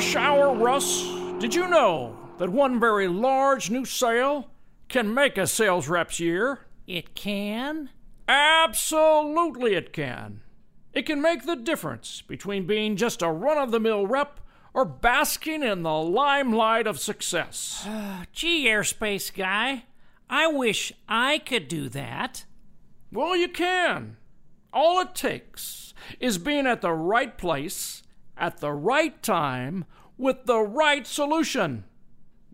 rush hour, Russ, did you know that one very large new sale can make a sales rep's year? It can? Absolutely, it can. It can make the difference between being just a run of the mill rep or basking in the limelight of success. Gee, airspace guy, I wish I could do that. Well, you can. All it takes is being at the right place at the right time with the right solution.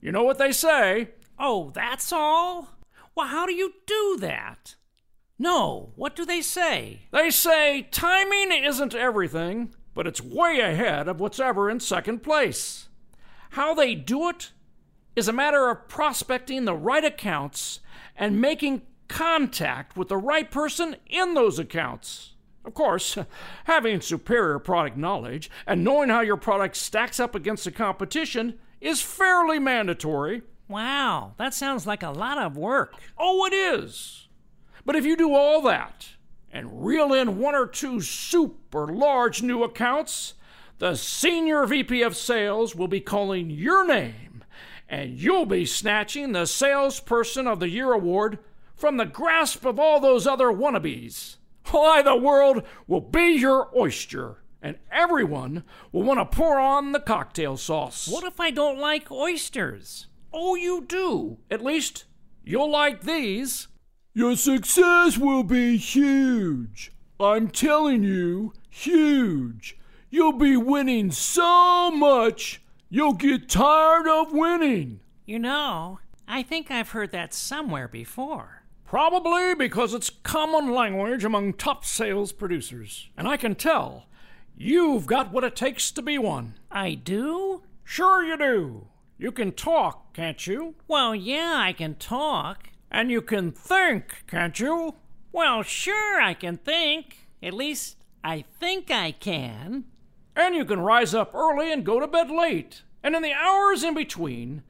You know what they say? Oh, that's all? Well, how do you do that? No, what do they say? They say timing isn't everything, but it's way ahead of what's ever in second place. How they do it is a matter of prospecting the right accounts and making contact with the right person in those accounts. Of course, having superior product knowledge and knowing how your product stacks up against the competition is fairly mandatory. Wow, that sounds like a lot of work. Oh, it is. But if you do all that and reel in one or two super large new accounts, the senior VP of sales will be calling your name and you'll be snatching the Salesperson of the Year award from the grasp of all those other wannabes. Why, the world will be your oyster, and everyone will want to pour on the cocktail sauce. What if I don't like oysters? Oh, you do. At least you'll like these. Your success will be huge. I'm telling you, huge. You'll be winning so much, you'll get tired of winning. You know, I think I've heard that somewhere before. Probably because it's common language among top sales producers. And I can tell you've got what it takes to be one. I do? Sure, you do. You can talk, can't you? Well, yeah, I can talk. And you can think, can't you? Well, sure, I can think. At least, I think I can. And you can rise up early and go to bed late. And in the hours in between,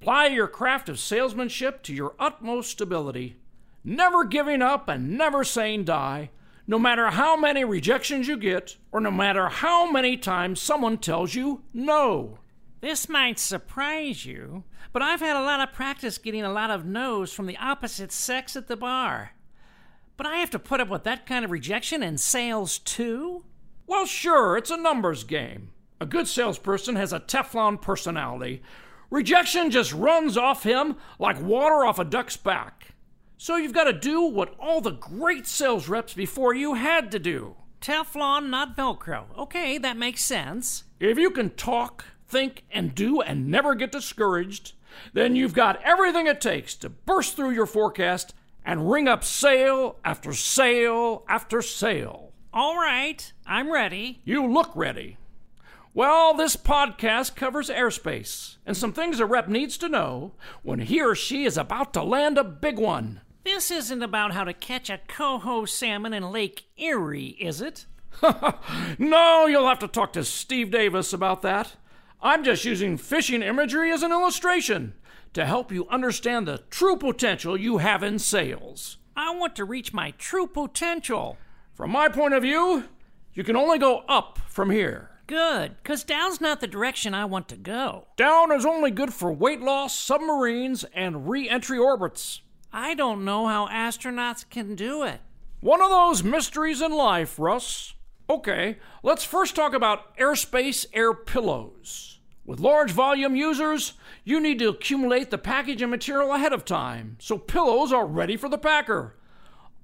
ply your craft of salesmanship to your utmost ability never giving up and never saying die, no matter how many rejections you get, or no matter how many times someone tells you no. This might surprise you, but I've had a lot of practice getting a lot of no's from the opposite sex at the bar. But I have to put up with that kind of rejection in sales too? Well, sure, it's a numbers game. A good salesperson has a Teflon personality. Rejection just runs off him like water off a duck's back. So you've got to do what all the great sales reps before you had to do. Teflon, not Velcro. Okay, that makes sense. If you can talk, think, and do and never get discouraged, then you've got everything it takes to burst through your forecast and ring up sale after sale after sale. All right, I'm ready. You look ready. Well, this podcast covers airspace and some things a rep needs to know when he or she is about to land a big one. This isn't about how to catch a coho salmon in Lake Erie, is it? no, you'll have to talk to Steve Davis about that. I'm just using fishing imagery as an illustration to help you understand the true potential you have in sales. I want to reach my true potential. From my point of view, you can only go up from here. Good, because down's not the direction I want to go. Down is only good for weight loss, submarines, and re entry orbits. I don't know how astronauts can do it. One of those mysteries in life, Russ. Okay, let's first talk about airspace air pillows. With large volume users, you need to accumulate the package and material ahead of time, so pillows are ready for the packer.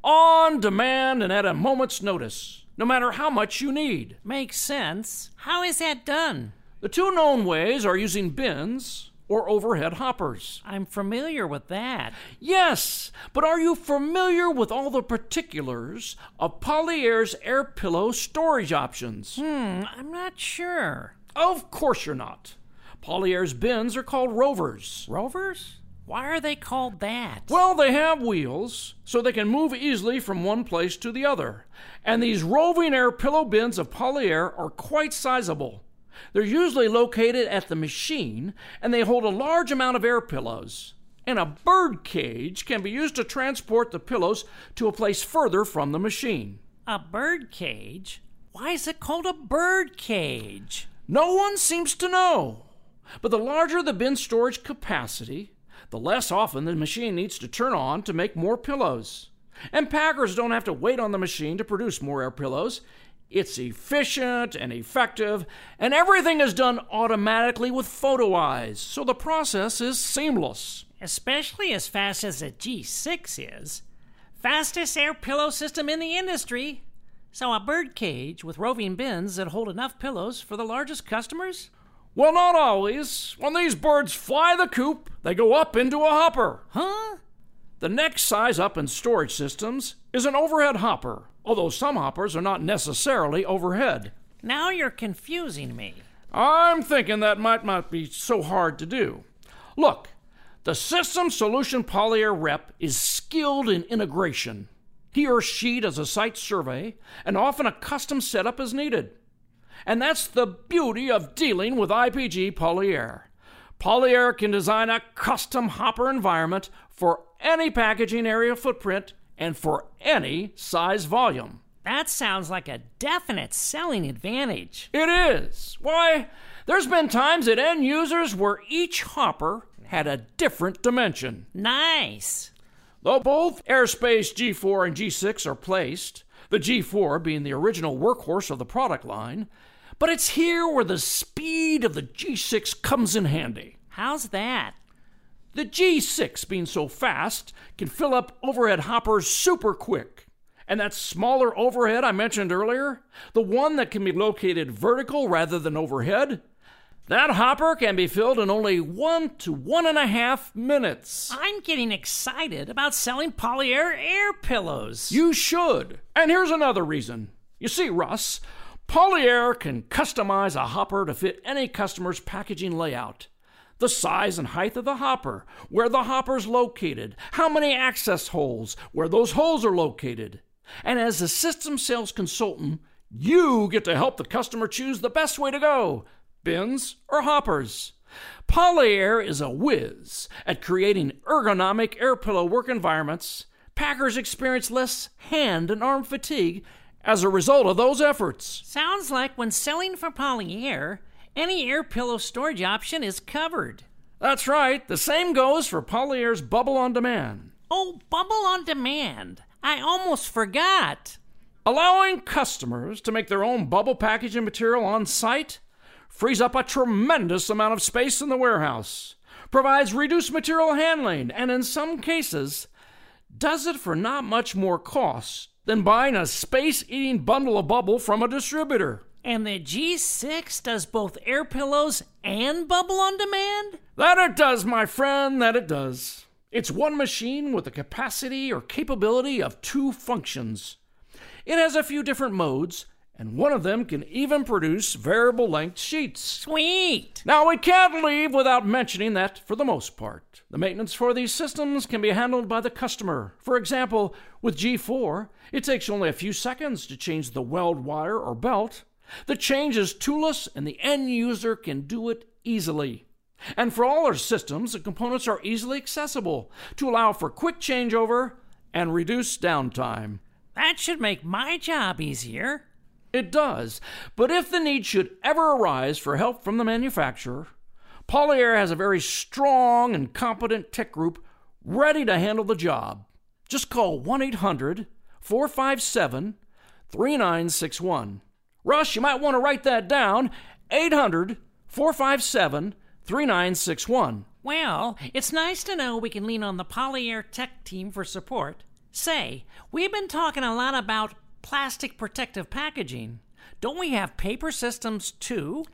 On demand and at a moment's notice, no matter how much you need. Makes sense. How is that done? The two known ways are using bins or overhead hoppers. I'm familiar with that. Yes, but are you familiar with all the particulars of Polyair's air pillow storage options? Hmm, I'm not sure. Of course you're not. Polyair's bins are called rovers. Rovers? Why are they called that? Well, they have wheels, so they can move easily from one place to the other. And these roving air pillow bins of Polyair are quite sizable. They're usually located at the machine, and they hold a large amount of air pillows. And a bird cage can be used to transport the pillows to a place further from the machine. A bird cage? Why is it called a bird cage? No one seems to know. But the larger the bin storage capacity, the less often the machine needs to turn on to make more pillows. And packers don't have to wait on the machine to produce more air pillows. It's efficient and effective, and everything is done automatically with photo eyes, so the process is seamless. Especially as fast as a G6 is. Fastest air pillow system in the industry. So a bird cage with roving bins that hold enough pillows for the largest customers? Well, not always. When these birds fly the coop, they go up into a hopper. Huh? The next size up in storage systems is an overhead hopper, although some hoppers are not necessarily overhead. Now you're confusing me. I'm thinking that might not be so hard to do. Look, the System Solution Polyair rep is skilled in integration. He or she does a site survey, and often a custom setup is needed. And that's the beauty of dealing with IPG Polyair. Polyair can design a custom hopper environment for any packaging area footprint and for any size volume. That sounds like a definite selling advantage. It is. Why, there's been times at end users where each hopper had a different dimension. Nice. Though both Airspace G4 and G6 are placed, the G4 being the original workhorse of the product line, but it's here where the speed of the G6 comes in handy. How's that? The G6, being so fast, can fill up overhead hoppers super quick. And that smaller overhead I mentioned earlier, the one that can be located vertical rather than overhead, that hopper can be filled in only one to one and a half minutes. I'm getting excited about selling Polyair air pillows. You should. And here's another reason. You see, Russ, Polyair can customize a hopper to fit any customer's packaging layout. The size and height of the hopper, where the hopper's located, how many access holes, where those holes are located. And as a system sales consultant, you get to help the customer choose the best way to go bins, or hoppers. Polyair is a whiz at creating ergonomic air pillow work environments. Packers experience less hand and arm fatigue as a result of those efforts. Sounds like when selling for Polyair, any air pillow storage option is covered. That's right. The same goes for Polyair's Bubble on Demand. Oh, Bubble on Demand. I almost forgot. Allowing customers to make their own bubble packaging material on site frees up a tremendous amount of space in the warehouse, provides reduced material handling, and in some cases, does it for not much more cost than buying a space eating bundle of bubble from a distributor. And the G6 does both air pillows and bubble on demand? That it does, my friend, that it does. It's one machine with the capacity or capability of two functions. It has a few different modes, and one of them can even produce variable length sheets. Sweet! Now, we can't leave without mentioning that, for the most part, the maintenance for these systems can be handled by the customer. For example, with G4, it takes only a few seconds to change the weld wire or belt. The change is toolless, and the end user can do it easily. And for all our systems, the components are easily accessible to allow for quick changeover and reduce downtime. That should make my job easier. It does, but if the need should ever arise for help from the manufacturer, Polyair has a very strong and competent tech group ready to handle the job. Just call 1 800 457 3961. Rush, you might want to write that down 800 457 3961. Well, it's nice to know we can lean on the Polyair tech team for support. Say, we've been talking a lot about plastic protective packaging. Don't we have paper systems too?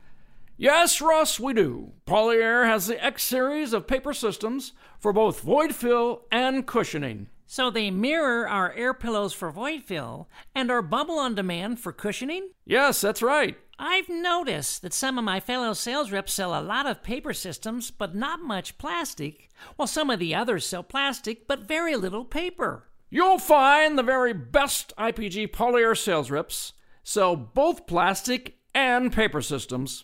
Yes, Russ, we do. Polyair has the X series of paper systems for both void fill and cushioning. So they mirror our air pillows for void fill and our bubble on demand for cushioning? Yes, that's right. I've noticed that some of my fellow sales reps sell a lot of paper systems but not much plastic, while some of the others sell plastic but very little paper. You'll find the very best IPG Polyair sales reps sell both plastic and paper systems.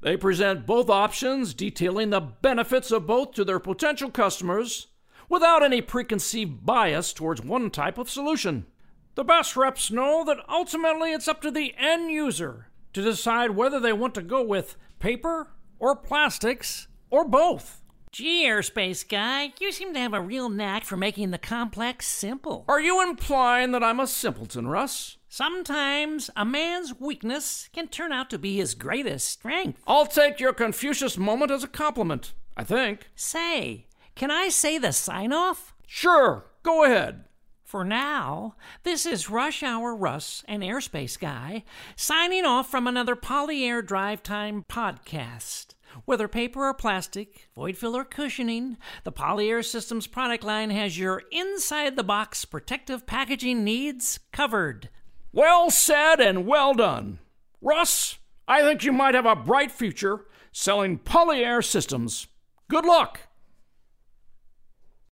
They present both options, detailing the benefits of both to their potential customers without any preconceived bias towards one type of solution. The best reps know that ultimately it's up to the end user to decide whether they want to go with paper or plastics or both. Gee, Airspace Guy, you seem to have a real knack for making the complex simple. Are you implying that I'm a simpleton, Russ? Sometimes a man's weakness can turn out to be his greatest strength. I'll take your Confucius moment as a compliment, I think. Say, can I say the sign off? Sure, go ahead. For now, this is Rush Hour Russ and Airspace Guy signing off from another Polyair Drive Time podcast. Whether paper or plastic, void fill or cushioning, the Polyair Systems product line has your inside the box protective packaging needs covered. Well said and well done. Russ, I think you might have a bright future selling Polyair systems. Good luck.